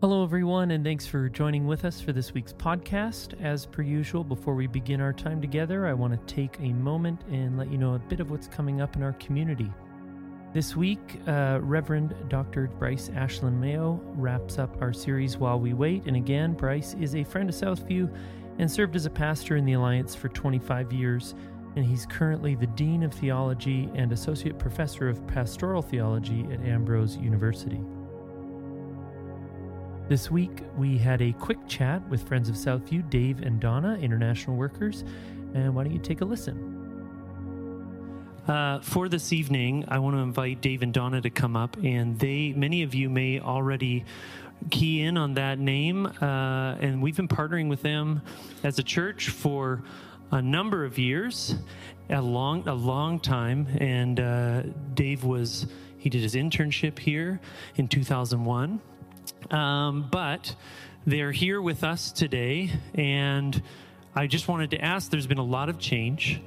Hello, everyone, and thanks for joining with us for this week's podcast. As per usual, before we begin our time together, I want to take a moment and let you know a bit of what's coming up in our community. This week, uh, Reverend Dr. Bryce Ashlin-Mayo wraps up our series While We Wait. And again, Bryce is a friend of Southview and served as a pastor in the Alliance for 25 years. And he's currently the Dean of Theology and Associate Professor of Pastoral Theology at Ambrose University. This week, we had a quick chat with friends of Southview, Dave and Donna, international workers. And why don't you take a listen? Uh, for this evening, I want to invite Dave and Donna to come up, and they, many of you may already key in on that name, uh, and we've been partnering with them as a church for a number of years, a long, a long time. And uh, Dave was he did his internship here in 2001, um, but they're here with us today, and I just wanted to ask. There's been a lot of change.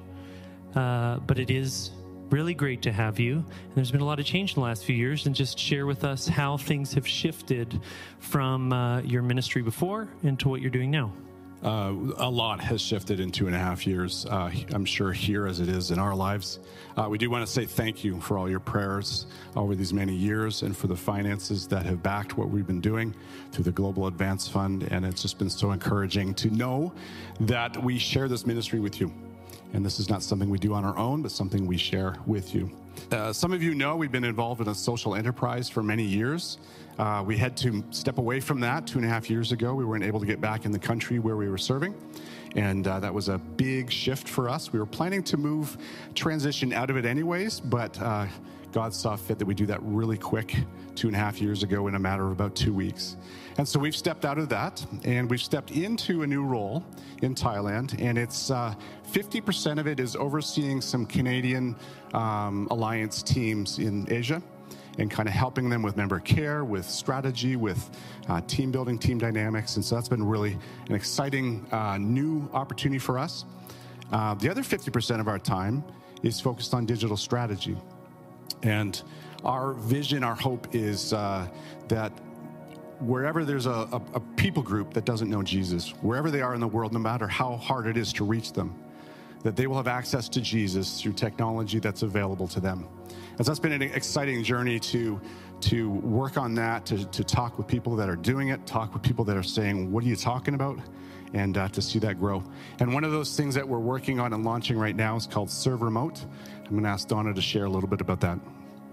Uh, but it is really great to have you. And there's been a lot of change in the last few years, and just share with us how things have shifted from uh, your ministry before into what you're doing now. Uh, a lot has shifted in two and a half years. Uh, I'm sure here as it is in our lives. Uh, we do want to say thank you for all your prayers over these many years and for the finances that have backed what we've been doing through the Global Advance Fund. And it's just been so encouraging to know that we share this ministry with you. And this is not something we do on our own, but something we share with you. Uh, some of you know we've been involved in a social enterprise for many years. Uh, we had to step away from that two and a half years ago. We weren't able to get back in the country where we were serving. And uh, that was a big shift for us. We were planning to move, transition out of it anyways, but uh, God saw fit that we do that really quick two and a half years ago in a matter of about two weeks. And so we've stepped out of that and we've stepped into a new role in Thailand. And it's uh, 50% of it is overseeing some Canadian um, alliance teams in Asia and kind of helping them with member care, with strategy, with uh, team building, team dynamics. And so that's been really an exciting uh, new opportunity for us. Uh, the other 50% of our time is focused on digital strategy. And our vision, our hope is uh, that wherever there's a, a, a, people group that doesn't know Jesus, wherever they are in the world, no matter how hard it is to reach them, that they will have access to Jesus through technology that's available to them. And so that's been an exciting journey to, to work on that, to, to talk with people that are doing it, talk with people that are saying, What are you talking about? And uh, to see that grow. And one of those things that we're working on and launching right now is called Serve Remote. I'm going to ask Donna to share a little bit about that.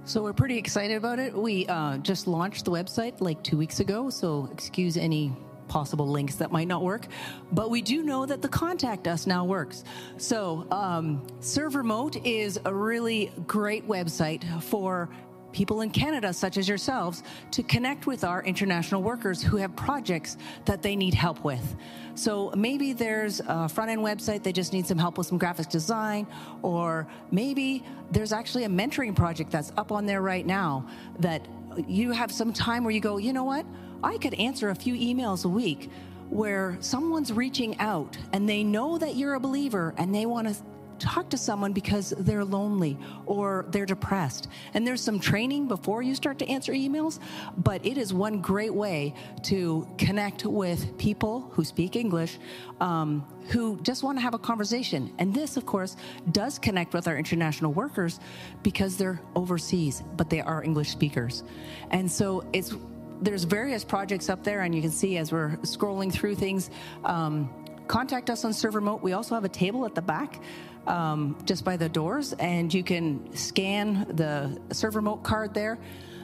So we're pretty excited about it. We uh, just launched the website like two weeks ago, so excuse any possible links that might not work. But we do know that the contact us now works. So um, Remote is a really great website for people in Canada, such as yourselves, to connect with our international workers who have projects that they need help with. So maybe there's a front end website, they just need some help with some graphics design, or maybe there's actually a mentoring project that's up on there right now that you have some time where you go, you know what? I could answer a few emails a week where someone's reaching out and they know that you're a believer and they want to talk to someone because they're lonely or they're depressed. And there's some training before you start to answer emails, but it is one great way to connect with people who speak English, um, who just want to have a conversation. And this, of course, does connect with our international workers because they're overseas, but they are English speakers. And so it's there's various projects up there, and you can see as we're scrolling through things. Um, contact us on Serve Remote. We also have a table at the back um, just by the doors, and you can scan the Serve Remote card there.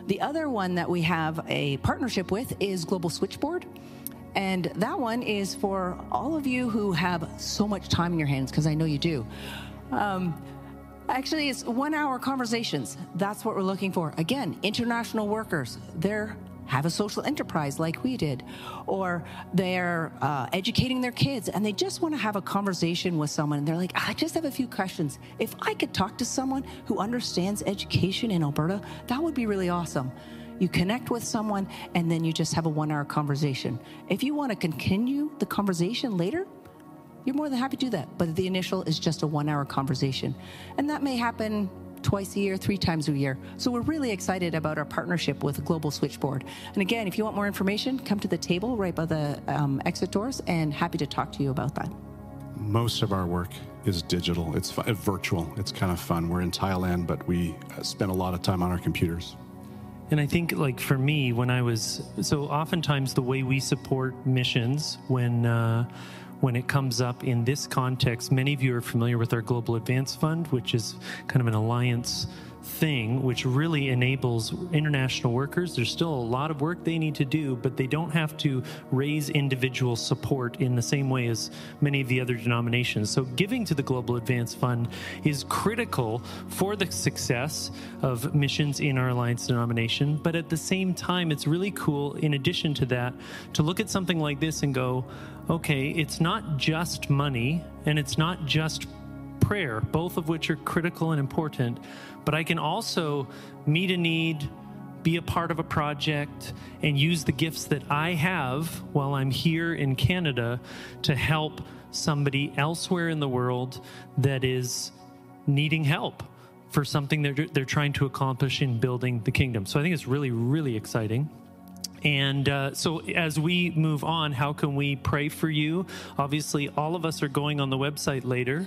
The other one that we have a partnership with is Global Switchboard. And that one is for all of you who have so much time in your hands, because I know you do. Um, actually, it's one hour conversations. That's what we're looking for. Again, international workers, they're have a social enterprise like we did, or they're uh, educating their kids and they just want to have a conversation with someone. And they're like, I just have a few questions. If I could talk to someone who understands education in Alberta, that would be really awesome. You connect with someone and then you just have a one hour conversation. If you want to continue the conversation later, you're more than happy to do that. But the initial is just a one hour conversation. And that may happen twice a year, three times a year. So we're really excited about our partnership with Global Switchboard. And again, if you want more information, come to the table right by the um, exit doors and happy to talk to you about that. Most of our work is digital. It's fun, virtual. It's kind of fun. We're in Thailand, but we uh, spend a lot of time on our computers. And I think, like for me, when I was so oftentimes the way we support missions when uh, when it comes up in this context, many of you are familiar with our Global Advance Fund, which is kind of an alliance thing which really enables international workers. There's still a lot of work they need to do, but they don't have to raise individual support in the same way as many of the other denominations. So, giving to the Global Advance Fund is critical for the success of missions in our alliance denomination. But at the same time, it's really cool, in addition to that, to look at something like this and go, okay, it's not just money and it's not just prayer, both of which are critical and important, but I can also meet a need, be a part of a project, and use the gifts that I have while I'm here in Canada to help somebody elsewhere in the world that is needing help for something they're, they're trying to accomplish in building the kingdom. So I think it's really, really exciting. And uh, so, as we move on, how can we pray for you? Obviously, all of us are going on the website later.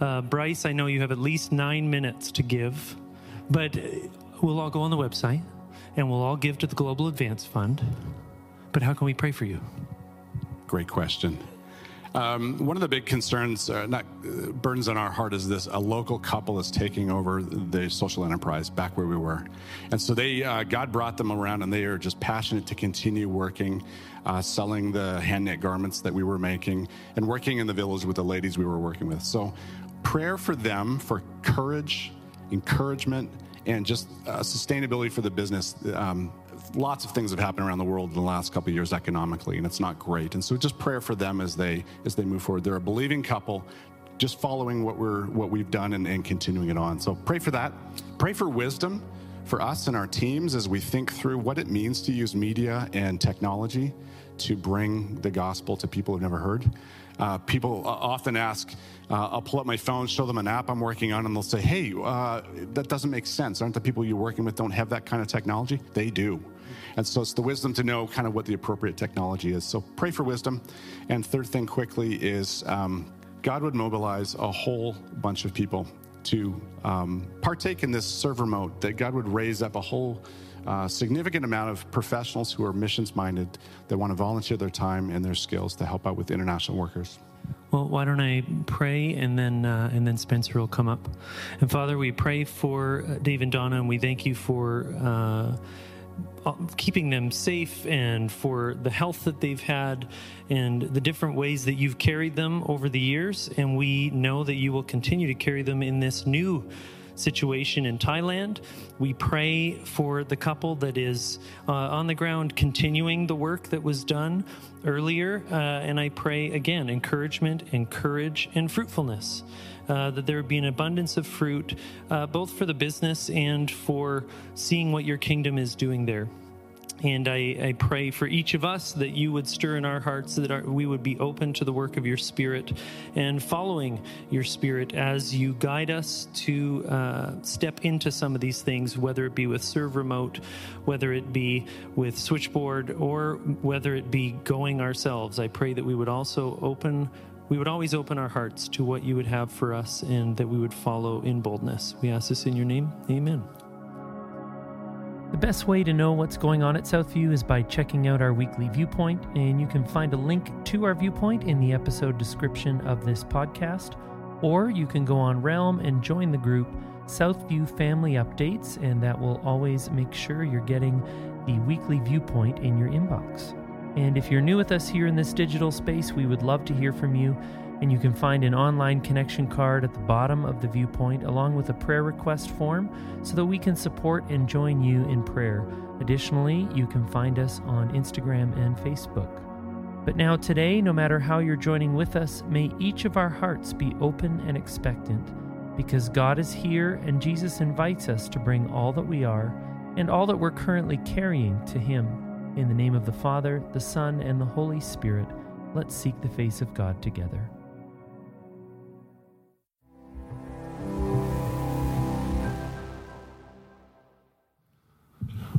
Uh, Bryce, I know you have at least nine minutes to give, but we'll all go on the website and we'll all give to the Global Advance Fund. But how can we pray for you? Great question. Um, one of the big concerns, uh, not uh, burdens on our heart, is this: a local couple is taking over the social enterprise back where we were, and so they, uh, God brought them around, and they are just passionate to continue working, uh, selling the hand knit garments that we were making, and working in the village with the ladies we were working with. So, prayer for them for courage, encouragement, and just uh, sustainability for the business. Um, lots of things have happened around the world in the last couple of years economically, and it's not great. And so, just prayer for them as they as they move forward. They're a believing couple, just following what we're what we've done and, and continuing it on. So, pray for that. Pray for wisdom for us and our teams as we think through what it means to use media and technology to bring the gospel to people who've never heard. Uh, people often ask, uh, I'll pull up my phone, show them an app I'm working on, and they'll say, Hey, uh, that doesn't make sense. Aren't the people you're working with don't have that kind of technology? They do. And so it's the wisdom to know kind of what the appropriate technology is. So pray for wisdom. And third thing quickly is um, God would mobilize a whole bunch of people to um, partake in this Serve Remote, that God would raise up a whole uh, significant amount of professionals who are missions minded that want to volunteer their time and their skills to help out with international workers. Well, why don't I pray and then uh, and then Spencer will come up. And Father, we pray for uh, Dave and Donna, and we thank you for. Uh, keeping them safe and for the health that they've had and the different ways that you've carried them over the years. And we know that you will continue to carry them in this new situation in Thailand. We pray for the couple that is uh, on the ground continuing the work that was done earlier. Uh, and I pray again encouragement and courage and fruitfulness. Uh, that there would be an abundance of fruit, uh, both for the business and for seeing what your kingdom is doing there. And I, I, pray for each of us that you would stir in our hearts, that our, we would be open to the work of your Spirit and following your Spirit as you guide us to uh, step into some of these things, whether it be with Serve Remote, whether it be with Switchboard, or whether it be going ourselves. I pray that we would also open. We would always open our hearts to what you would have for us and that we would follow in boldness. We ask this in your name. Amen. The best way to know what's going on at Southview is by checking out our weekly viewpoint, and you can find a link to our viewpoint in the episode description of this podcast. Or you can go on Realm and join the group Southview Family Updates, and that will always make sure you're getting the weekly viewpoint in your inbox. And if you're new with us here in this digital space, we would love to hear from you and you can find an online connection card at the bottom of the viewpoint along with a prayer request form so that we can support and join you in prayer. Additionally, you can find us on Instagram and Facebook. But now, today, no matter how you're joining with us, may each of our hearts be open and expectant because God is here and Jesus invites us to bring all that we are and all that we're currently carrying to Him. In the name of the Father, the Son, and the Holy Spirit, let's seek the face of God together.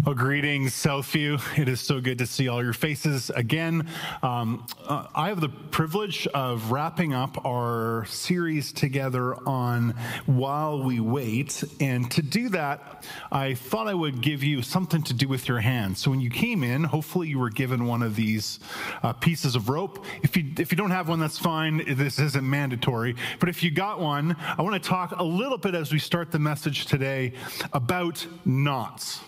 Well, greetings, Southview. It is so good to see all your faces again. Um, uh, I have the privilege of wrapping up our series together on While We Wait. And to do that, I thought I would give you something to do with your hands. So when you came in, hopefully you were given one of these uh, pieces of rope. If you, if you don't have one, that's fine. This isn't mandatory. But if you got one, I want to talk a little bit as we start the message today about knots.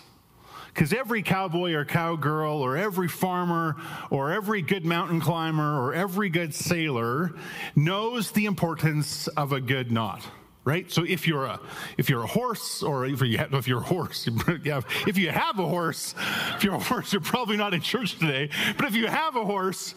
Because every cowboy or cowgirl, or every farmer, or every good mountain climber, or every good sailor knows the importance of a good knot right? So if you're a if you're a horse, or if you have, if you're a horse, if you have a horse, if you're a horse, you're probably not in church today. But if you have a horse,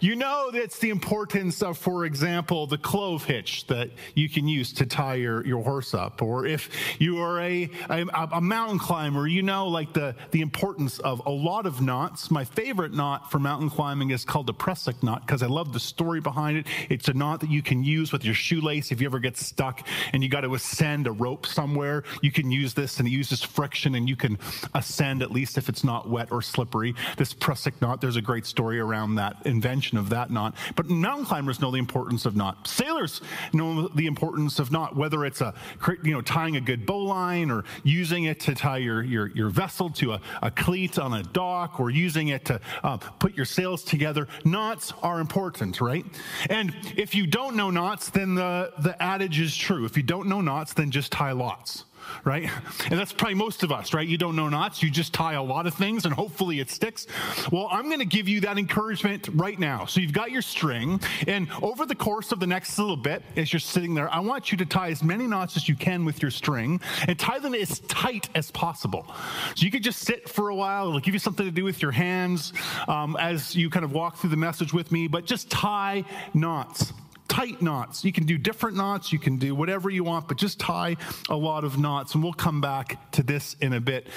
you know that's the importance of, for example, the clove hitch that you can use to tie your, your horse up. Or if you are a, a, a mountain climber, you know like the the importance of a lot of knots. My favorite knot for mountain climbing is called the prusik knot because I love the story behind it. It's a knot that you can use with your shoelace if you ever get stuck and you got to ascend a rope somewhere, you can use this and it uses friction and you can ascend at least if it's not wet or slippery. This prusik knot, there's a great story around that invention of that knot. But mountain climbers know the importance of knot. Sailors know the importance of knot, whether it's a, you know, tying a good bowline or using it to tie your, your, your vessel to a, a cleat on a dock or using it to uh, put your sails together. Knots are important, right? And if you don't know knots, then the, the adage is true. If you don't know knots, then just tie lots right? And that's probably most of us, right? You don't know knots, you just tie a lot of things and hopefully it sticks. Well, I'm going to give you that encouragement right now. So you've got your string, and over the course of the next little bit, as you're sitting there, I want you to tie as many knots as you can with your string and tie them as tight as possible. So you could just sit for a while, it'll give you something to do with your hands um, as you kind of walk through the message with me, but just tie knots tight knots. You can do different knots, you can do whatever you want, but just tie a lot of knots. And we'll come back to this in a bit.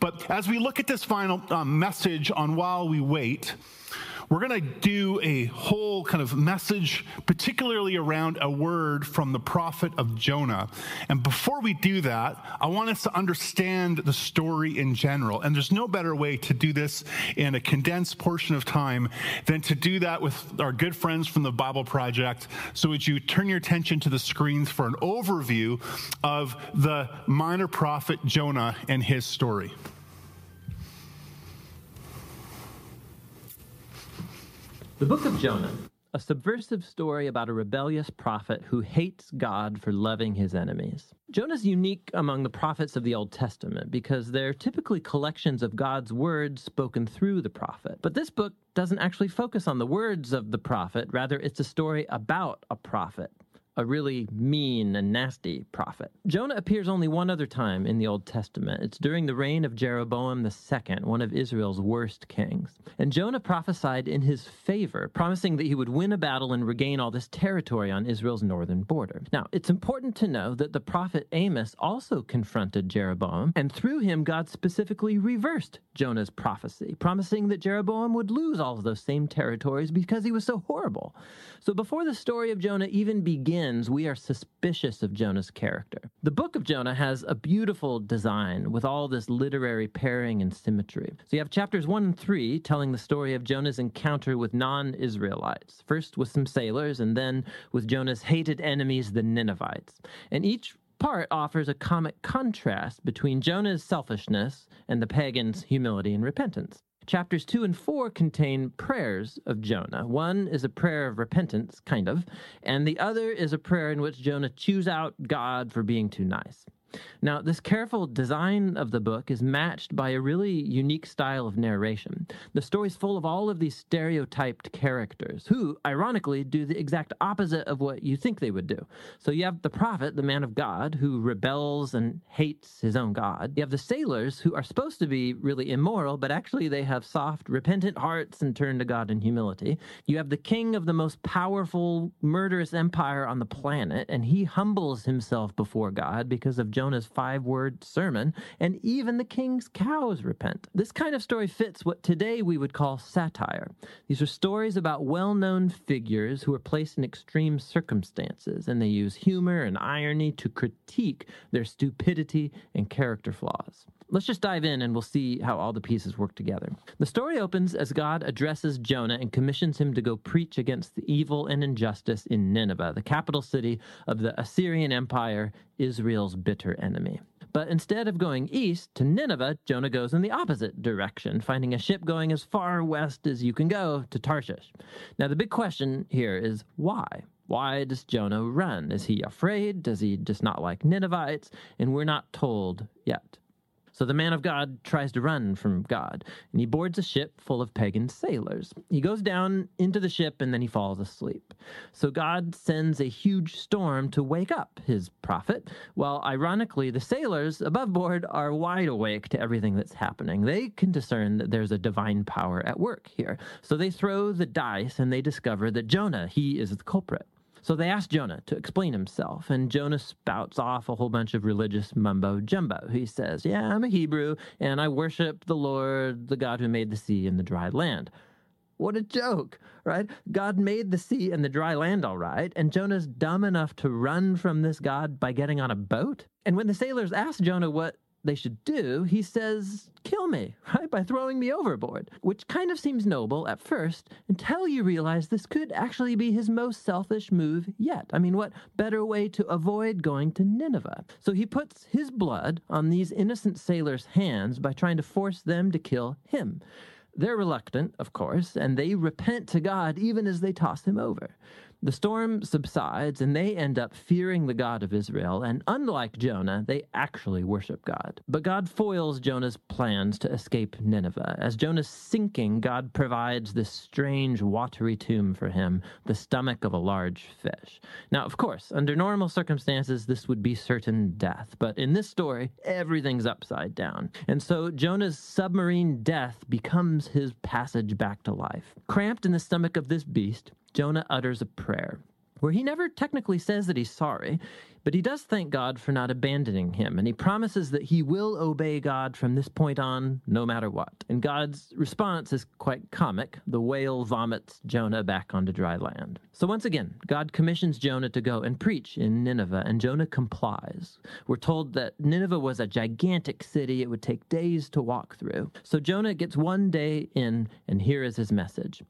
But as we look at this final um, message on While We Wait, we're going to do a whole kind of message, particularly around a word from the prophet of Jonah. And before we do that, I want us to understand the story in general. And there's no better way to do this in a condensed portion of time than to do that with our good friends from the Bible Project. So, would you turn your attention to the screens for an overview of the minor prophet Jonah and his story? The Book of Jonah, a subversive story about a rebellious prophet who hates God for loving his enemies. Jonah's unique among the prophets of the Old Testament because they're typically collections of God's words spoken through the prophet. But this book doesn't actually focus on the words of the prophet, rather, it's a story about a prophet a really mean and nasty prophet. Jonah appears only one other time in the Old Testament. It's during the reign of Jeroboam II, one of Israel's worst kings. And Jonah prophesied in his favor, promising that he would win a battle and regain all this territory on Israel's northern border. Now, it's important to know that the prophet Amos also confronted Jeroboam, and through him, God specifically reversed Jonah's prophecy, promising that Jeroboam would lose all of those same territories because he was so horrible. So before the story of Jonah even begins, we are suspicious of Jonah's character. The book of Jonah has a beautiful design with all this literary pairing and symmetry. So you have chapters 1 and 3 telling the story of Jonah's encounter with non Israelites, first with some sailors, and then with Jonah's hated enemies, the Ninevites. And each part offers a comic contrast between Jonah's selfishness and the pagans' humility and repentance. Chapters 2 and 4 contain prayers of Jonah. One is a prayer of repentance, kind of, and the other is a prayer in which Jonah chews out God for being too nice. Now, this careful design of the book is matched by a really unique style of narration. The story is full of all of these stereotyped characters who, ironically, do the exact opposite of what you think they would do. So you have the prophet, the man of God, who rebels and hates his own God. You have the sailors who are supposed to be really immoral, but actually they have soft, repentant hearts and turn to God in humility. You have the king of the most powerful, murderous empire on the planet, and he humbles himself before God because of Jonah's five word sermon, and even the king's cows repent. This kind of story fits what today we would call satire. These are stories about well known figures who are placed in extreme circumstances, and they use humor and irony to critique their stupidity and character flaws. Let's just dive in and we'll see how all the pieces work together. The story opens as God addresses Jonah and commissions him to go preach against the evil and injustice in Nineveh, the capital city of the Assyrian Empire, Israel's bitter enemy. But instead of going east to Nineveh, Jonah goes in the opposite direction, finding a ship going as far west as you can go to Tarshish. Now, the big question here is why? Why does Jonah run? Is he afraid? Does he just not like Ninevites? And we're not told yet. So the man of God tries to run from God, and he boards a ship full of pagan sailors. He goes down into the ship and then he falls asleep. So God sends a huge storm to wake up his prophet, while ironically, the sailors above board are wide awake to everything that's happening. They can discern that there's a divine power at work here. So they throw the dice and they discover that Jonah, he is the culprit. So they ask Jonah to explain himself, and Jonah spouts off a whole bunch of religious mumbo jumbo. He says, Yeah, I'm a Hebrew, and I worship the Lord, the God who made the sea and the dry land. What a joke, right? God made the sea and the dry land all right, and Jonah's dumb enough to run from this God by getting on a boat? And when the sailors ask Jonah what they should do, he says, kill me, right, by throwing me overboard, which kind of seems noble at first until you realize this could actually be his most selfish move yet. I mean, what better way to avoid going to Nineveh? So he puts his blood on these innocent sailors' hands by trying to force them to kill him. They're reluctant, of course, and they repent to God even as they toss him over. The storm subsides and they end up fearing the God of Israel, and unlike Jonah, they actually worship God. But God foils Jonah's plans to escape Nineveh. As Jonah's sinking, God provides this strange watery tomb for him, the stomach of a large fish. Now, of course, under normal circumstances, this would be certain death, but in this story, everything's upside down. And so Jonah's submarine death becomes his passage back to life. Cramped in the stomach of this beast, Jonah utters a prayer where he never technically says that he's sorry, but he does thank God for not abandoning him, and he promises that he will obey God from this point on, no matter what. And God's response is quite comic. The whale vomits Jonah back onto dry land. So once again, God commissions Jonah to go and preach in Nineveh, and Jonah complies. We're told that Nineveh was a gigantic city, it would take days to walk through. So Jonah gets one day in, and here is his message.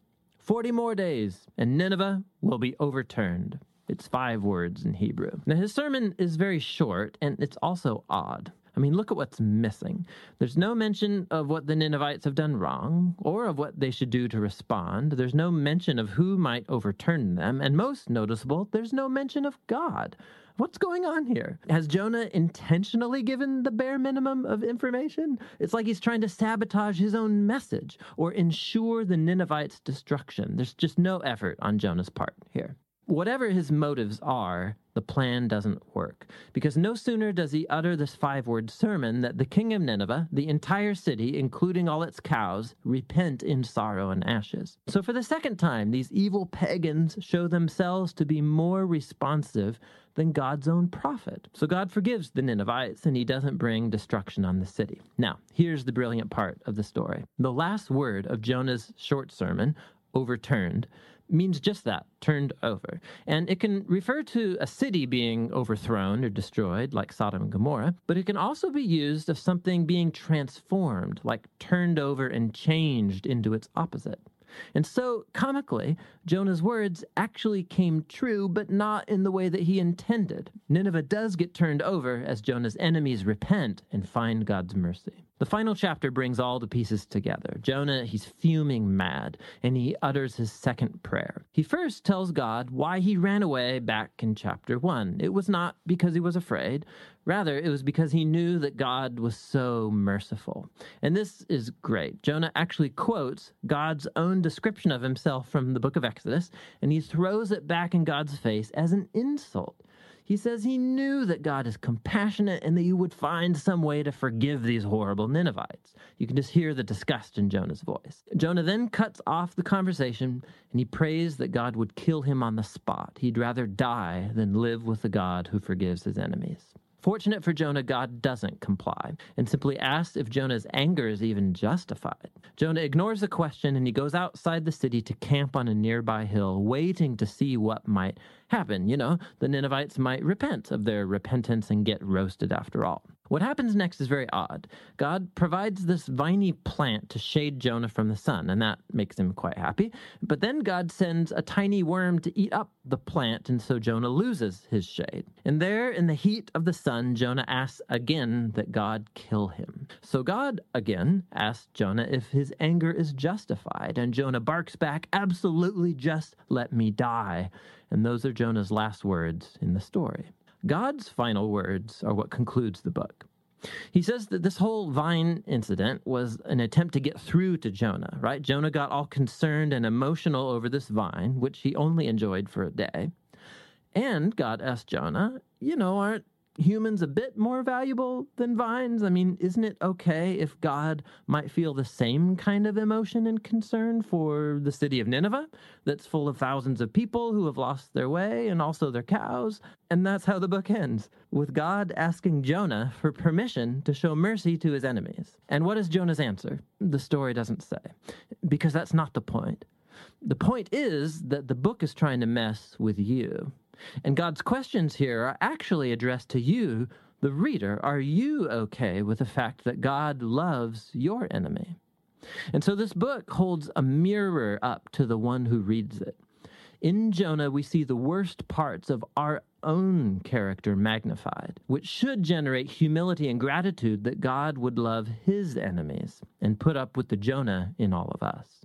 Forty more days, and Nineveh will be overturned. It's five words in Hebrew. Now, his sermon is very short, and it's also odd. I mean, look at what's missing. There's no mention of what the Ninevites have done wrong, or of what they should do to respond. There's no mention of who might overturn them, and most noticeable, there's no mention of God. What's going on here? Has Jonah intentionally given the bare minimum of information? It's like he's trying to sabotage his own message or ensure the Ninevites' destruction. There's just no effort on Jonah's part here. Whatever his motives are, the plan doesn't work. Because no sooner does he utter this five word sermon that the king of Nineveh, the entire city, including all its cows, repent in sorrow and ashes. So for the second time, these evil pagans show themselves to be more responsive than God's own prophet. So God forgives the Ninevites and he doesn't bring destruction on the city. Now, here's the brilliant part of the story. The last word of Jonah's short sermon, overturned, means just that, turned over. And it can refer to a city being overthrown or destroyed, like Sodom and Gomorrah, but it can also be used of something being transformed, like turned over and changed into its opposite. And so, comically, Jonah's words actually came true, but not in the way that he intended. Nineveh does get turned over as Jonah's enemies repent and find God's mercy. The final chapter brings all the pieces together. Jonah, he's fuming mad, and he utters his second prayer. He first tells God why he ran away back in chapter 1. It was not because he was afraid, rather, it was because he knew that God was so merciful. And this is great. Jonah actually quotes God's own description of himself from the book of Exodus, and he throws it back in God's face as an insult. He says he knew that God is compassionate and that you would find some way to forgive these horrible Ninevites. You can just hear the disgust in Jonah's voice. Jonah then cuts off the conversation and he prays that God would kill him on the spot. He'd rather die than live with the God who forgives his enemies. Fortunate for Jonah, God doesn't comply and simply asks if Jonah's anger is even justified. Jonah ignores the question and he goes outside the city to camp on a nearby hill, waiting to see what might happen. You know, the Ninevites might repent of their repentance and get roasted after all. What happens next is very odd. God provides this viney plant to shade Jonah from the sun, and that makes him quite happy. But then God sends a tiny worm to eat up the plant, and so Jonah loses his shade. And there, in the heat of the sun, Jonah asks again that God kill him. So God again asks Jonah if his anger is justified, and Jonah barks back, Absolutely, just let me die. And those are Jonah's last words in the story. God's final words are what concludes the book. He says that this whole vine incident was an attempt to get through to Jonah, right? Jonah got all concerned and emotional over this vine, which he only enjoyed for a day. And God asked Jonah, you know, aren't humans a bit more valuable than vines? I mean, isn't it okay if God might feel the same kind of emotion and concern for the city of Nineveh that's full of thousands of people who have lost their way and also their cows? And that's how the book ends, with God asking Jonah for permission to show mercy to his enemies. And what is Jonah's answer? The story doesn't say, because that's not the point. The point is that the book is trying to mess with you. And God's questions here are actually addressed to you, the reader. Are you okay with the fact that God loves your enemy? And so this book holds a mirror up to the one who reads it. In Jonah, we see the worst parts of our own character magnified, which should generate humility and gratitude that God would love his enemies and put up with the Jonah in all of us.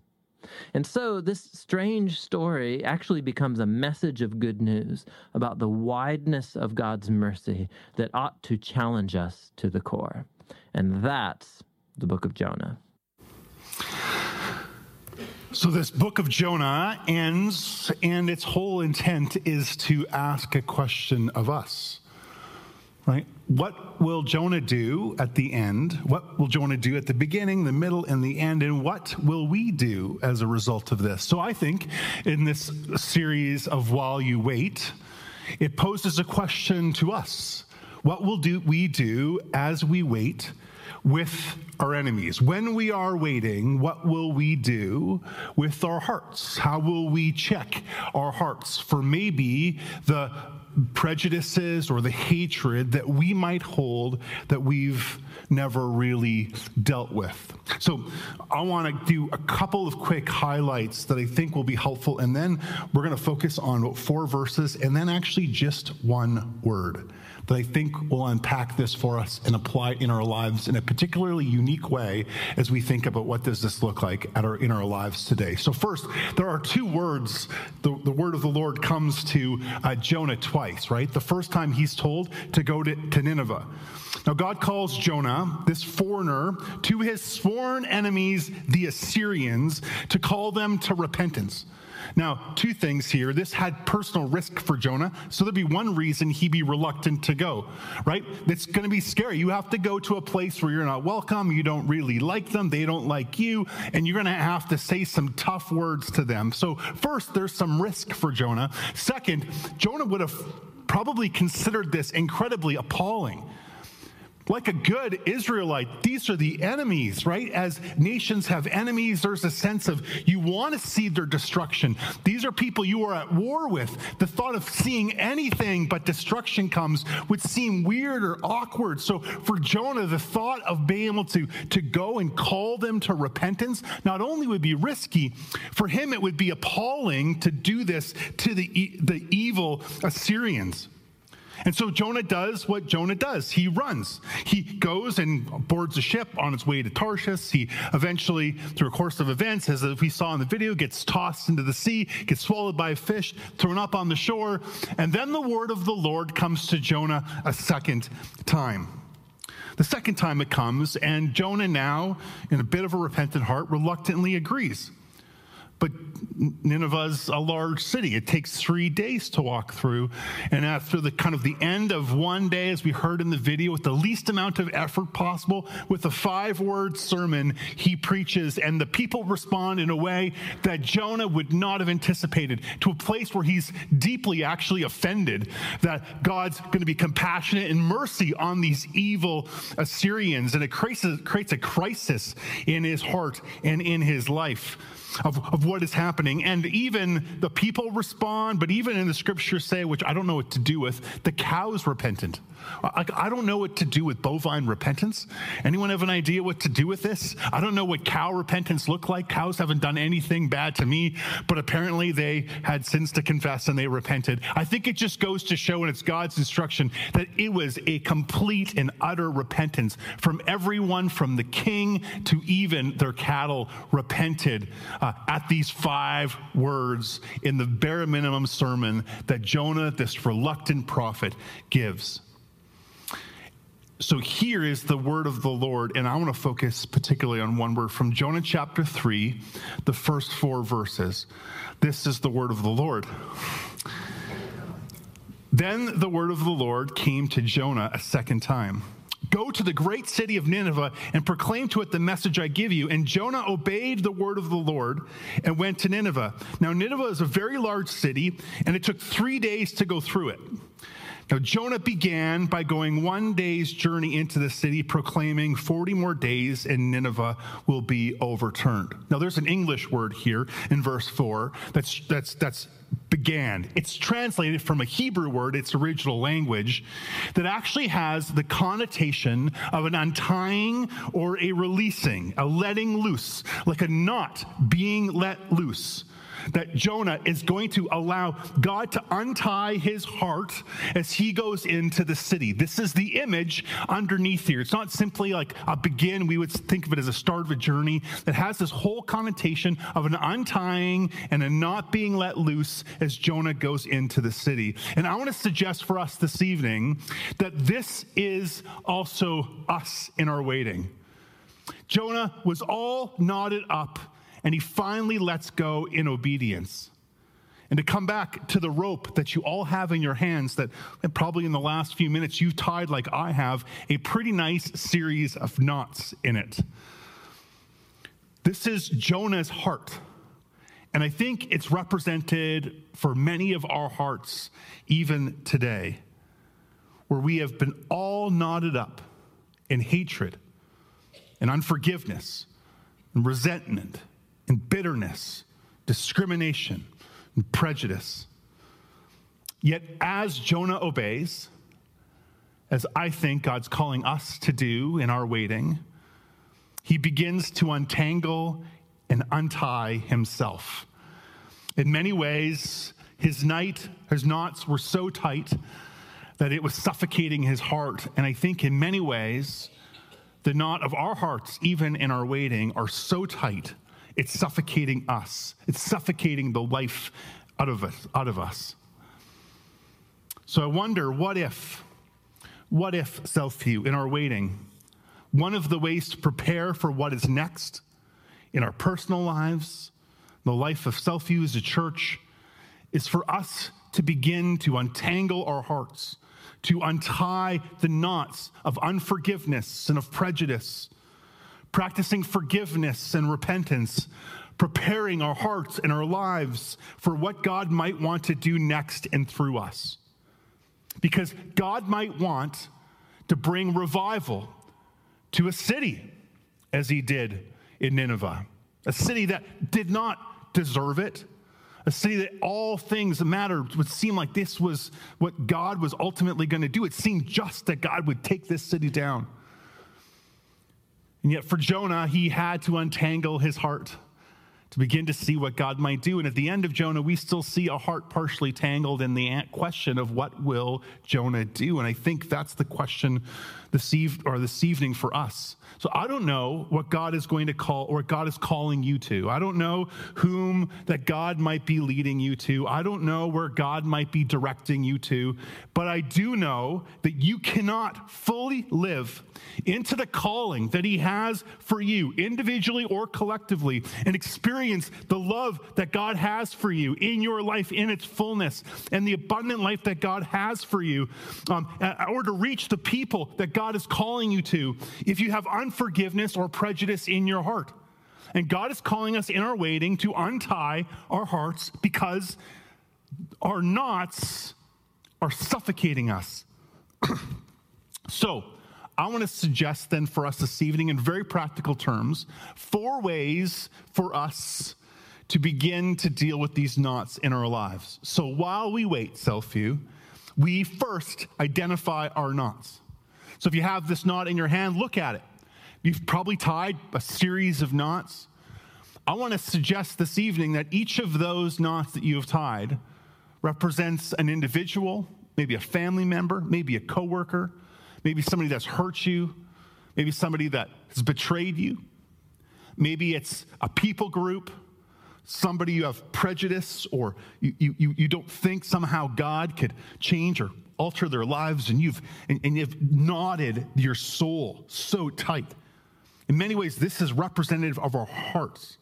And so this strange story actually becomes a message of good news about the wideness of God's mercy that ought to challenge us to the core. And that's the book of Jonah. So, this book of Jonah ends, and its whole intent is to ask a question of us right? What will Jonah do at the end? What will Jonah do at the beginning, the middle, and the end? And what will we do as a result of this? So I think in this series of While You Wait, it poses a question to us. What will do we do as we wait with our enemies? When we are waiting, what will we do with our hearts? How will we check our hearts for maybe the prejudices or the hatred that we might hold that we've never really dealt with. So, I want to do a couple of quick highlights that I think will be helpful, and then we're going to focus on four verses and then actually just one word that I think will unpack this for us and apply in our lives in a particularly unique way as we think about what does this look like at our, in our lives today. So first, there are two words. The, the word of the Lord comes to uh, Jonah twice, right? The first time he's told to go to, to Nineveh. Now, God calls Jonah, this foreigner, to his sworn enemies, the Assyrians, to call them to repentance. Now, two things here. This had personal risk for Jonah, so there'd be one reason he'd be reluctant to go, right? It's going to be scary. You have to go to a place where you're not welcome, you don't really like them, they don't like you, and you're going to have to say some tough words to them. So, first, there's some risk for Jonah. Second, Jonah would have probably considered this incredibly appalling like a good Israelite, these are the enemies, right? As nations have enemies, there's a sense of you want to see their destruction. These are people you are at war with. The thought of seeing anything but destruction comes would seem weird or awkward. So for Jonah, the thought of being able to, to go and call them to repentance not only would be risky, for him it would be appalling to do this to the, the evil Assyrians. And so Jonah does what Jonah does. He runs. He goes and boards a ship on its way to Tarshish. He eventually, through a course of events, as we saw in the video, gets tossed into the sea, gets swallowed by a fish, thrown up on the shore. And then the word of the Lord comes to Jonah a second time. The second time it comes, and Jonah now, in a bit of a repentant heart, reluctantly agrees. But Nineveh's a large city. It takes three days to walk through. And after the kind of the end of one day, as we heard in the video, with the least amount of effort possible, with a five word sermon, he preaches, and the people respond in a way that Jonah would not have anticipated to a place where he's deeply actually offended that God's going to be compassionate and mercy on these evil Assyrians. And it creates a, creates a crisis in his heart and in his life. Of, of what is happening. And even the people respond, but even in the scriptures say, which I don't know what to do with, the cow is repentant. I, I don't know what to do with bovine repentance. Anyone have an idea what to do with this? I don't know what cow repentance looked like. Cows haven't done anything bad to me, but apparently they had sins to confess and they repented. I think it just goes to show, and it's God's instruction, that it was a complete and utter repentance from everyone from the king to even their cattle repented uh, at these five words in the bare minimum sermon that Jonah, this reluctant prophet, gives. So here is the word of the Lord, and I want to focus particularly on one word from Jonah chapter 3, the first four verses. This is the word of the Lord. Then the word of the Lord came to Jonah a second time. Go to the great city of Nineveh and proclaim to it the message I give you. And Jonah obeyed the word of the Lord and went to Nineveh. Now, Nineveh is a very large city, and it took three days to go through it. Now, Jonah began by going one day's journey into the city, proclaiming 40 more days and Nineveh will be overturned. Now, there's an English word here in verse 4 that's, that's, that's began. It's translated from a Hebrew word, its original language, that actually has the connotation of an untying or a releasing, a letting loose, like a knot being let loose that Jonah is going to allow God to untie his heart as he goes into the city. This is the image underneath here. It's not simply like a begin, we would think of it as a start of a journey. It has this whole connotation of an untying and a not being let loose as Jonah goes into the city. And I want to suggest for us this evening that this is also us in our waiting. Jonah was all knotted up and he finally lets go in obedience. And to come back to the rope that you all have in your hands, that probably in the last few minutes you've tied, like I have, a pretty nice series of knots in it. This is Jonah's heart. And I think it's represented for many of our hearts even today, where we have been all knotted up in hatred and unforgiveness and resentment and bitterness, discrimination, and prejudice. Yet, as Jonah obeys, as I think God's calling us to do in our waiting, he begins to untangle and untie himself. In many ways, his night, his knots were so tight that it was suffocating his heart. And I think in many ways, the knot of our hearts, even in our waiting, are so tight it's suffocating us. It's suffocating the life out of us, out of us. So I wonder what if, what if Southview in our waiting, one of the ways to prepare for what is next in our personal lives, the life of Southview as a church, is for us to begin to untangle our hearts, to untie the knots of unforgiveness and of prejudice practicing forgiveness and repentance, preparing our hearts and our lives for what God might want to do next and through us. Because God might want to bring revival to a city as he did in Nineveh, a city that did not deserve it. A city that all things mattered would seem like this was what God was ultimately going to do. It seemed just that God would take this city down. And yet, for Jonah, he had to untangle his heart to begin to see what God might do. And at the end of Jonah, we still see a heart partially tangled in the question of what will Jonah do? And I think that's the question this, eve- or this evening for us. So I don't know what God is going to call or what God is calling you to. I don't know whom that God might be leading you to. I don't know where God might be directing you to. But I do know that you cannot fully live into the calling that He has for you, individually or collectively, and experience the love that God has for you in your life in its fullness and the abundant life that God has for you, um, or to reach the people that God is calling you to. If you have unforgiveness or prejudice in your heart. And God is calling us in our waiting to untie our hearts because our knots are suffocating us. so, I want to suggest then for us this evening, in very practical terms, four ways for us to begin to deal with these knots in our lives. So while we wait, Southview, we first identify our knots. So if you have this knot in your hand, look at it. You've probably tied a series of knots. I want to suggest this evening that each of those knots that you have tied represents an individual, maybe a family member, maybe a coworker, maybe somebody that's hurt you, maybe somebody that has betrayed you. Maybe it's a people group, somebody you have prejudice, or you, you, you don't think somehow God could change or alter their lives, and you've, and, and you've knotted your soul so tight. In many ways, this is representative of our hearts.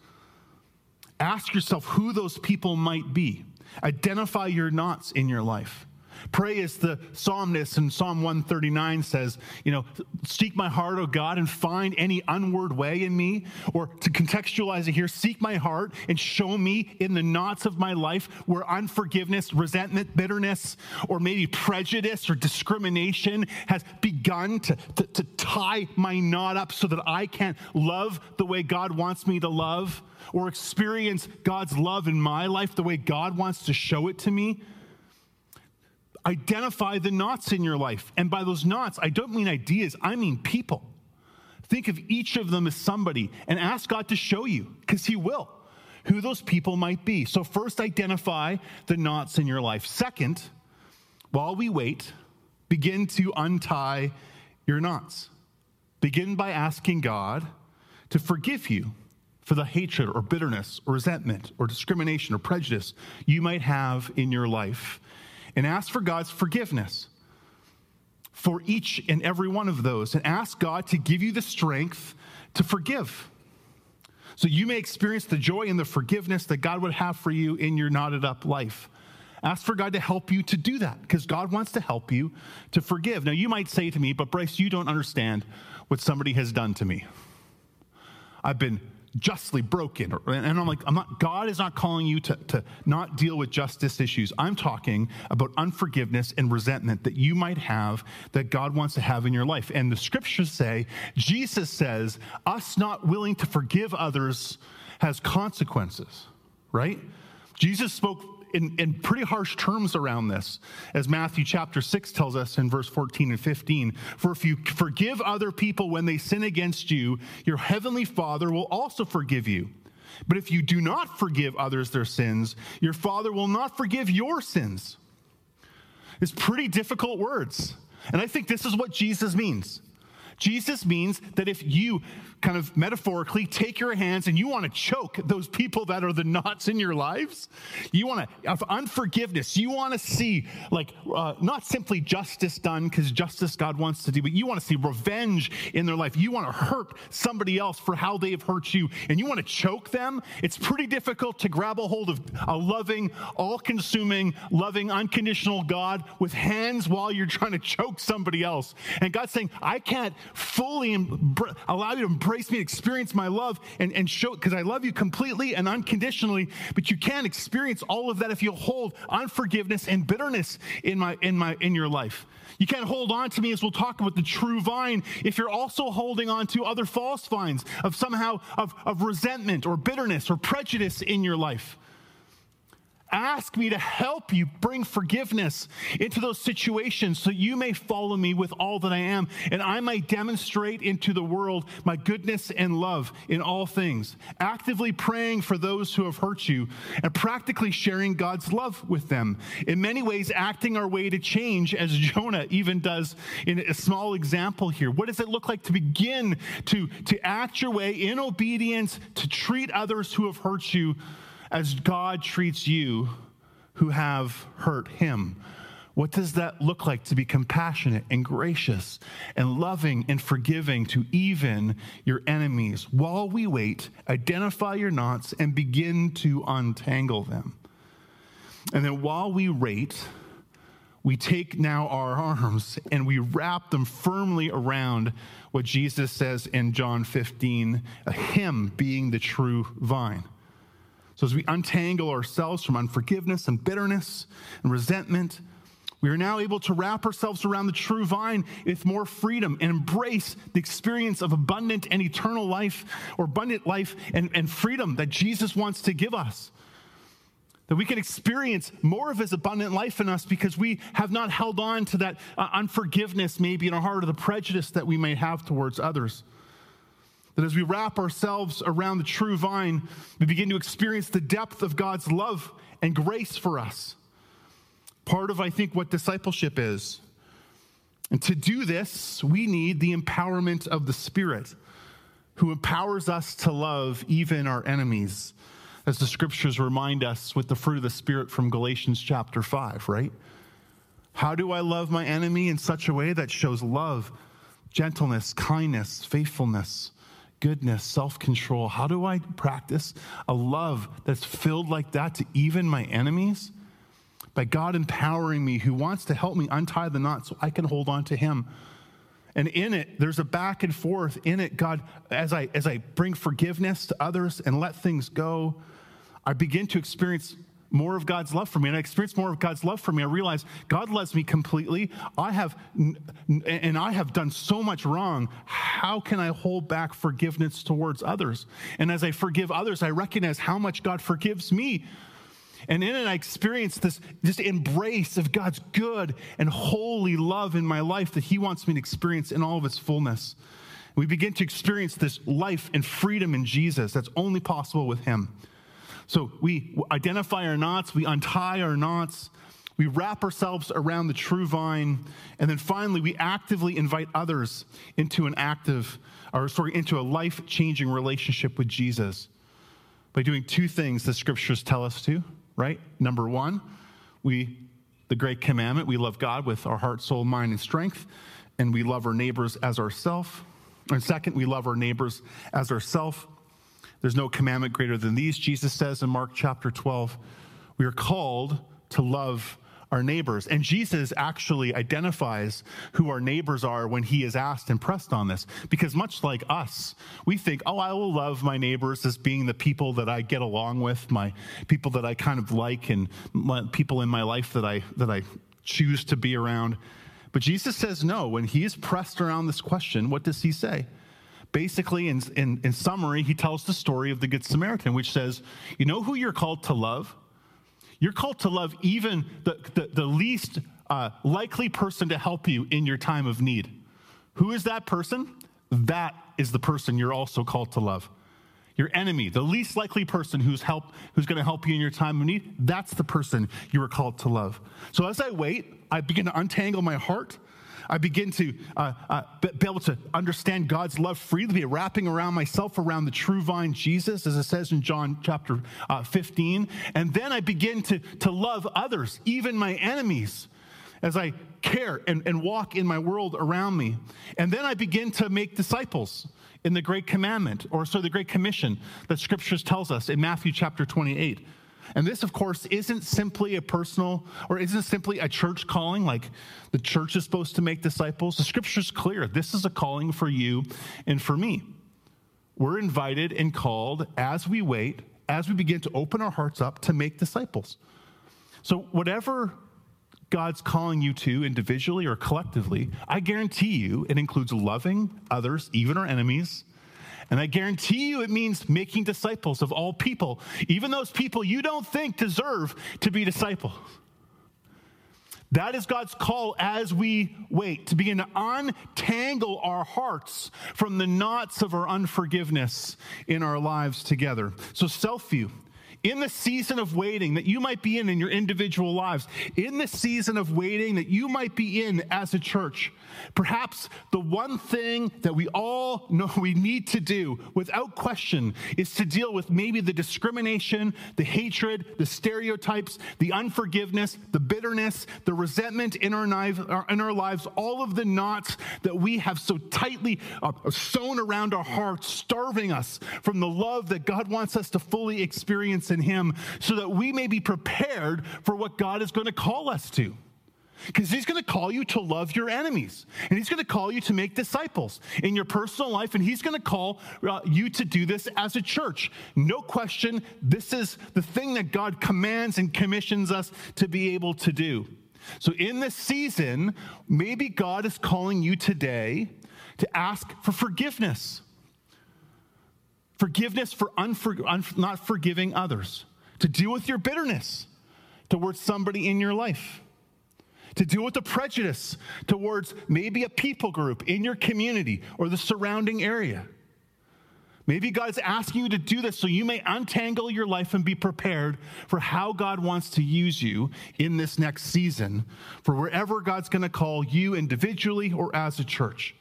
Ask yourself who those people might be. Identify your knots in your life. Pray as the psalmist in Psalm 139 says, you know, seek my heart, O God, and find any unward way in me. Or to contextualize it here, seek my heart and show me in the knots of my life where unforgiveness, resentment, bitterness, or maybe prejudice or discrimination has begun to, to, to tie my knot up so that I can't love the way God wants me to love or experience God's love in my life the way God wants to show it to me identify the knots in your life. And by those knots, I don't mean ideas, I mean people. Think of each of them as somebody and ask God to show you, because He will, who those people might be. So, first, identify the knots in your life. Second, while we wait, begin to untie your knots. Begin by asking God to forgive you for the hatred or bitterness or resentment or discrimination or prejudice you might have in your life and ask for God's forgiveness for each and every one of those and ask God to give you the strength to forgive. So you may experience the joy and the forgiveness that God would have for you in your knotted up life. Ask for God to help you to do that because God wants to help you to forgive. Now, you might say to me, but Bryce, you don't understand what somebody has done to me. I've been justly broken. And I'm like, I'm not, God is not calling you to, to not deal with justice issues. I'm talking about unforgiveness and resentment that you might have that God wants to have in your life. And the scriptures say, Jesus says, us not willing to forgive others has consequences, right? Jesus spoke in, in pretty harsh terms around this, as Matthew chapter 6 tells us in verse 14 and 15. For if you forgive other people when they sin against you, your heavenly Father will also forgive you. But if you do not forgive others their sins, your Father will not forgive your sins. It's pretty difficult words. And I think this is what Jesus means. Jesus means that if you kind of metaphorically take your hands and you want to choke those people that are the knots in your lives, you want to unforgiveness. You want to see, like, uh, not simply justice done because justice God wants to do, but you want to see revenge in their life. You want to hurt somebody else for how they have hurt you, and you want to choke them. It's pretty difficult to grab a hold of a loving, all consuming, loving, unconditional God with hands while you're trying to choke somebody else. And God's saying, I can't fully allow you to embrace me, experience my love, and, and show because I love you completely and unconditionally. But you can't experience all of that if you hold unforgiveness and bitterness in my in my in your life. You can't hold on to me as we'll talk about the true vine if you're also holding on to other false vines of somehow of, of resentment or bitterness or prejudice in your life. Ask me to help you bring forgiveness into those situations so you may follow me with all that I am and I might demonstrate into the world my goodness and love in all things. Actively praying for those who have hurt you and practically sharing God's love with them. In many ways, acting our way to change, as Jonah even does in a small example here. What does it look like to begin to, to act your way in obedience to treat others who have hurt you? As God treats you who have hurt him. What does that look like to be compassionate and gracious and loving and forgiving to even your enemies? While we wait, identify your knots and begin to untangle them. And then while we wait, we take now our arms and we wrap them firmly around what Jesus says in John 15, a him being the true vine. So, as we untangle ourselves from unforgiveness and bitterness and resentment, We are now able to wrap ourselves around the true vine with more freedom and embrace the experience of abundant and eternal life or abundant life and, and freedom that Jesus wants to give us. That we can experience more of his abundant life in us because we have not held on to that uh, unforgiveness, maybe in our heart, or the prejudice that we may have towards others. That as we wrap ourselves around the true vine, we begin to experience the depth of God's love and grace for us. Part of, I think, what discipleship is. And to do this, we need the empowerment of the Spirit, who empowers us to love even our enemies as the scriptures remind us with the fruit of the Spirit from Galatians chapter 5, right? How do I love my enemy in such a way that shows love, gentleness, kindness, faithfulness, goodness, self control? How do I practice a love that's filled like that to even my enemies? By God empowering me, who wants to help me untie the knot so I can hold on to Him. And in it, there's a back and forth. In it, God, as I as I bring forgiveness to others and let things go, I begin to experience more of God's love for me. And I experience more of God's love for me. I realize God loves me completely. I have, and I have done so much wrong. How can I hold back forgiveness towards others? And as I forgive others, I recognize how much God forgives me. And in it, I experience this, this embrace of God's good and holy love in my life that He wants me to experience in all of its fullness. We begin to experience this life and freedom in Jesus that's only possible with Him. So we identify our knots, we untie our knots, we wrap ourselves around the true vine, and then finally we actively invite others into an active, or sorry, into a life changing relationship with Jesus by doing two things the scriptures tell us to, right? Number one, we, the great commandment, we love God with our heart, soul, mind, and strength, and we love our neighbors as ourself. And second, we love our neighbors as ourself there's no commandment greater than these. Jesus says in Mark chapter 12, we are called to love our neighbors. And Jesus actually identifies who our neighbors are when he is asked and pressed on this. Because much like us, we think, oh, I will love my neighbors as being the people that I get along with, my people that I kind of like, and people in my life that I, that I choose to be around. But Jesus says no. When he is pressed around this question, what does he say? Basically, in, in, in summary, he tells the story of the Good Samaritan, which says, You know who you're called to love? You're called to love even the, the, the least uh, likely person to help you in your time of need. Who is that person? That is the person you're also called to love. Your enemy, the least likely person who's help, who's going to help you in your time of need, that's the person you are called to love. So as I wait, I begin to untangle my heart I begin to uh, uh, be able to understand God's love freely, wrapping around myself around the true vine, Jesus, as it says in John chapter uh, 15. And then I begin to, to love others, even my enemies, as I care and, and walk in my world around me. And then I begin to make disciples in the Great Commandment, or so the Great Commission that Scriptures tells us in Matthew chapter 28. And this, of course, isn't simply a personal or isn't simply a church calling, like the church is supposed to make disciples. The scripture's clear. This is a calling for you and for me. We're invited and called as we wait, as we begin to open our hearts up to make disciples. So, whatever God's calling you to individually or collectively, I guarantee you it includes loving others, even our enemies and I guarantee you it means making disciples of all people, even those people you don't think deserve to be disciples. That is God's call as we wait to begin to untangle our hearts from the knots of our unforgiveness in our lives together. So, Southview in the season of waiting that you might be in in your individual lives, in the season of waiting that you might be in as a church, perhaps the one thing that we all know we need to do without question is to deal with maybe the discrimination, the hatred, the stereotypes, the unforgiveness, the bitterness, the resentment in our, in our lives, all of the knots that we have so tightly uh, sewn around our hearts, starving us from the love that God wants us to fully experience in Him so that we may be prepared for what God is going to call us to. Because he's going to call you to love your enemies. And he's going to call you to make disciples in your personal life. And he's going to call uh, you to do this as a church. No question, this is the thing that God commands and commissions us to be able to do. So, in this season, maybe God is calling you today to ask for forgiveness. Forgiveness for unfor- un- not forgiving others, to deal with your bitterness towards somebody in your life, to deal with the prejudice towards maybe a people group in your community or the surrounding area. Maybe God's asking you to do this so you may untangle your life and be prepared for how God wants to use you in this next season, for wherever God's going to call you individually or as a church.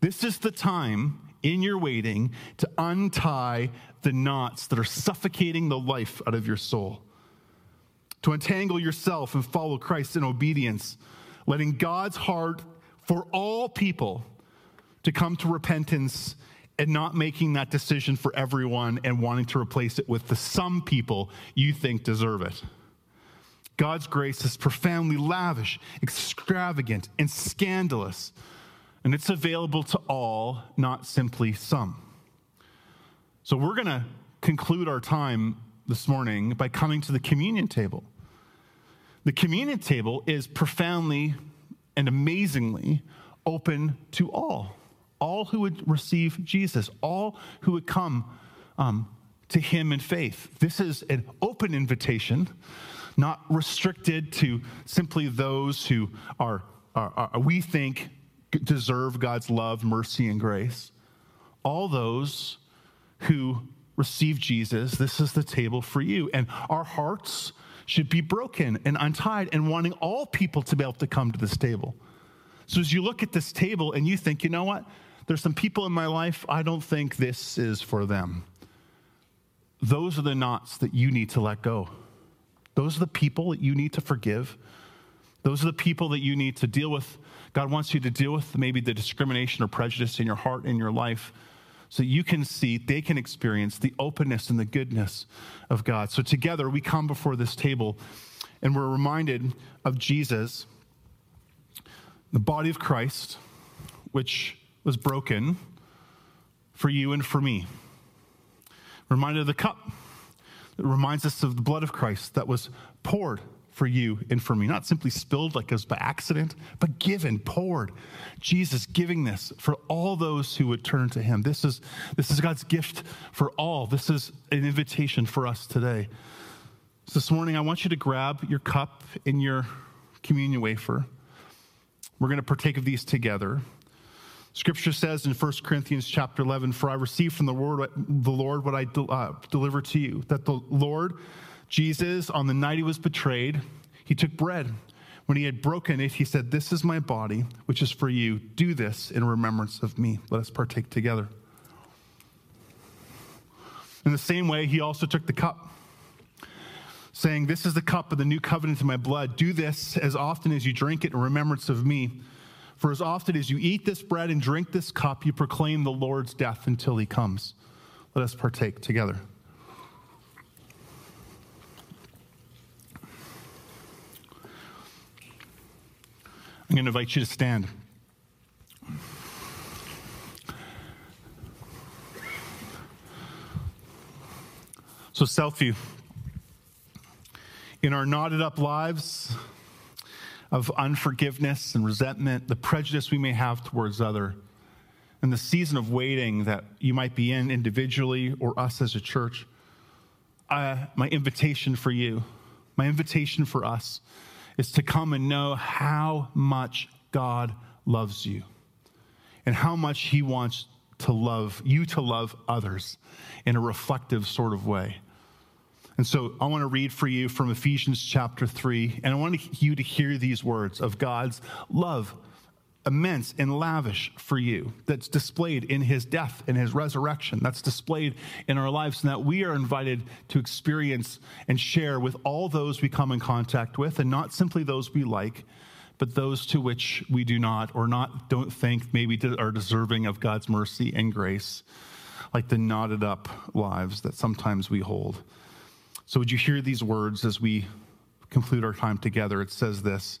This is the time in your waiting to untie the knots that are suffocating the life out of your soul, to entangle yourself and follow Christ in obedience, letting God's heart for all people to come to repentance and not making that decision for everyone and wanting to replace it with the some people you think deserve it. God's grace is profoundly lavish, extravagant, and scandalous, and it's available to all, not simply some. So we're going to conclude our time this morning by coming to the communion table. The communion table is profoundly and amazingly open to all all who would receive Jesus, all who would come um, to him in faith. This is an open invitation, not restricted to simply those who are, are, are, we think deserve God's love, mercy, and grace. All those who receive Jesus, this is the table for you. And our hearts should be broken and untied and wanting all people to be able to come to this table. So as you look at this table and you think, you know what? There's some people in my life, I don't think this is for them. Those are the knots that you need to let go. Those are the people that you need to forgive. Those are the people that you need to deal with. God wants you to deal with maybe the discrimination or prejudice in your heart, in your life, so you can see, they can experience the openness and the goodness of God. So together we come before this table and we're reminded of Jesus, the body of Christ, which was broken for you and for me. Reminded of the cup. It reminds us of the blood of Christ that was poured for you and for me. Not simply spilled like it was by accident, but given, poured. Jesus giving this for all those who would turn to him. This is, this is God's gift for all. This is an invitation for us today. So this morning, I want you to grab your cup and your communion wafer. We're going to partake of these together. Scripture says in 1 Corinthians chapter 11, For I received from the, word, the Lord what I uh, delivered to you, that the Lord Jesus, on the night he was betrayed, he took bread. When he had broken it, he said, This is my body, which is for you. Do this in remembrance of me. Let us partake together. In the same way, he also took the cup, saying, This is the cup of the new covenant in my blood. Do this as often as you drink it in remembrance of me. For as often as you eat this bread and drink this cup, you proclaim the Lord's death until he comes. Let us partake together. I'm going to invite you to stand. So, Southview. In our knotted up lives, of unforgiveness and resentment, the prejudice we may have towards other, and the season of waiting that you might be in individually or us as a church, uh, my invitation for you, my invitation for us is to come and know how much God loves you and how much he wants to love you to love others in a reflective sort of way. And so I want to read for you from Ephesians chapter 3, and I want you to hear these words of God's love, immense and lavish for you, that's displayed in his death and his resurrection, that's displayed in our lives, and that we are invited to experience and share with all those we come in contact with, and not simply those we like. But those to which we do not, or not, don't think maybe are deserving of God's mercy and grace, like the knotted up lives that sometimes we hold. So, would you hear these words as we conclude our time together? It says this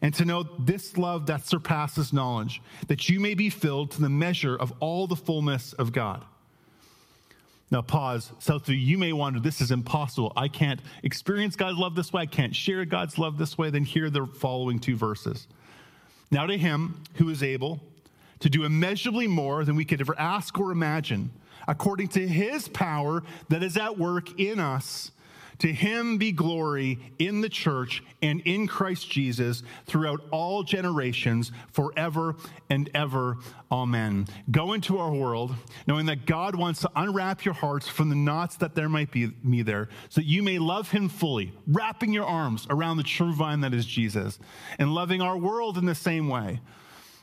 And to know this love that surpasses knowledge, that you may be filled to the measure of all the fullness of God. Now, pause. So, you may wonder, this is impossible. I can't experience God's love this way. I can't share God's love this way. Then hear the following two verses. Now, to him who is able to do immeasurably more than we could ever ask or imagine, according to his power that is at work in us, to him be glory in the church and in Christ Jesus throughout all generations, forever and ever. Amen. Go into our world knowing that God wants to unwrap your hearts from the knots that there might be me there, so that you may love him fully, wrapping your arms around the true vine that is Jesus, and loving our world in the same way.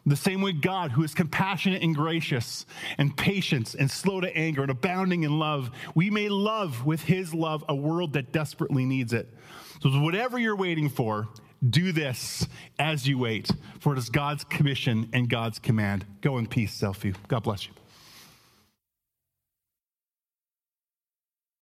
The same way God, who is compassionate and gracious and patient and slow to anger and abounding in love, we may love with his love a world that desperately needs it. So, whatever you're waiting for, do this as you wait, for it is God's commission and God's command. Go in peace, Southview. God bless you.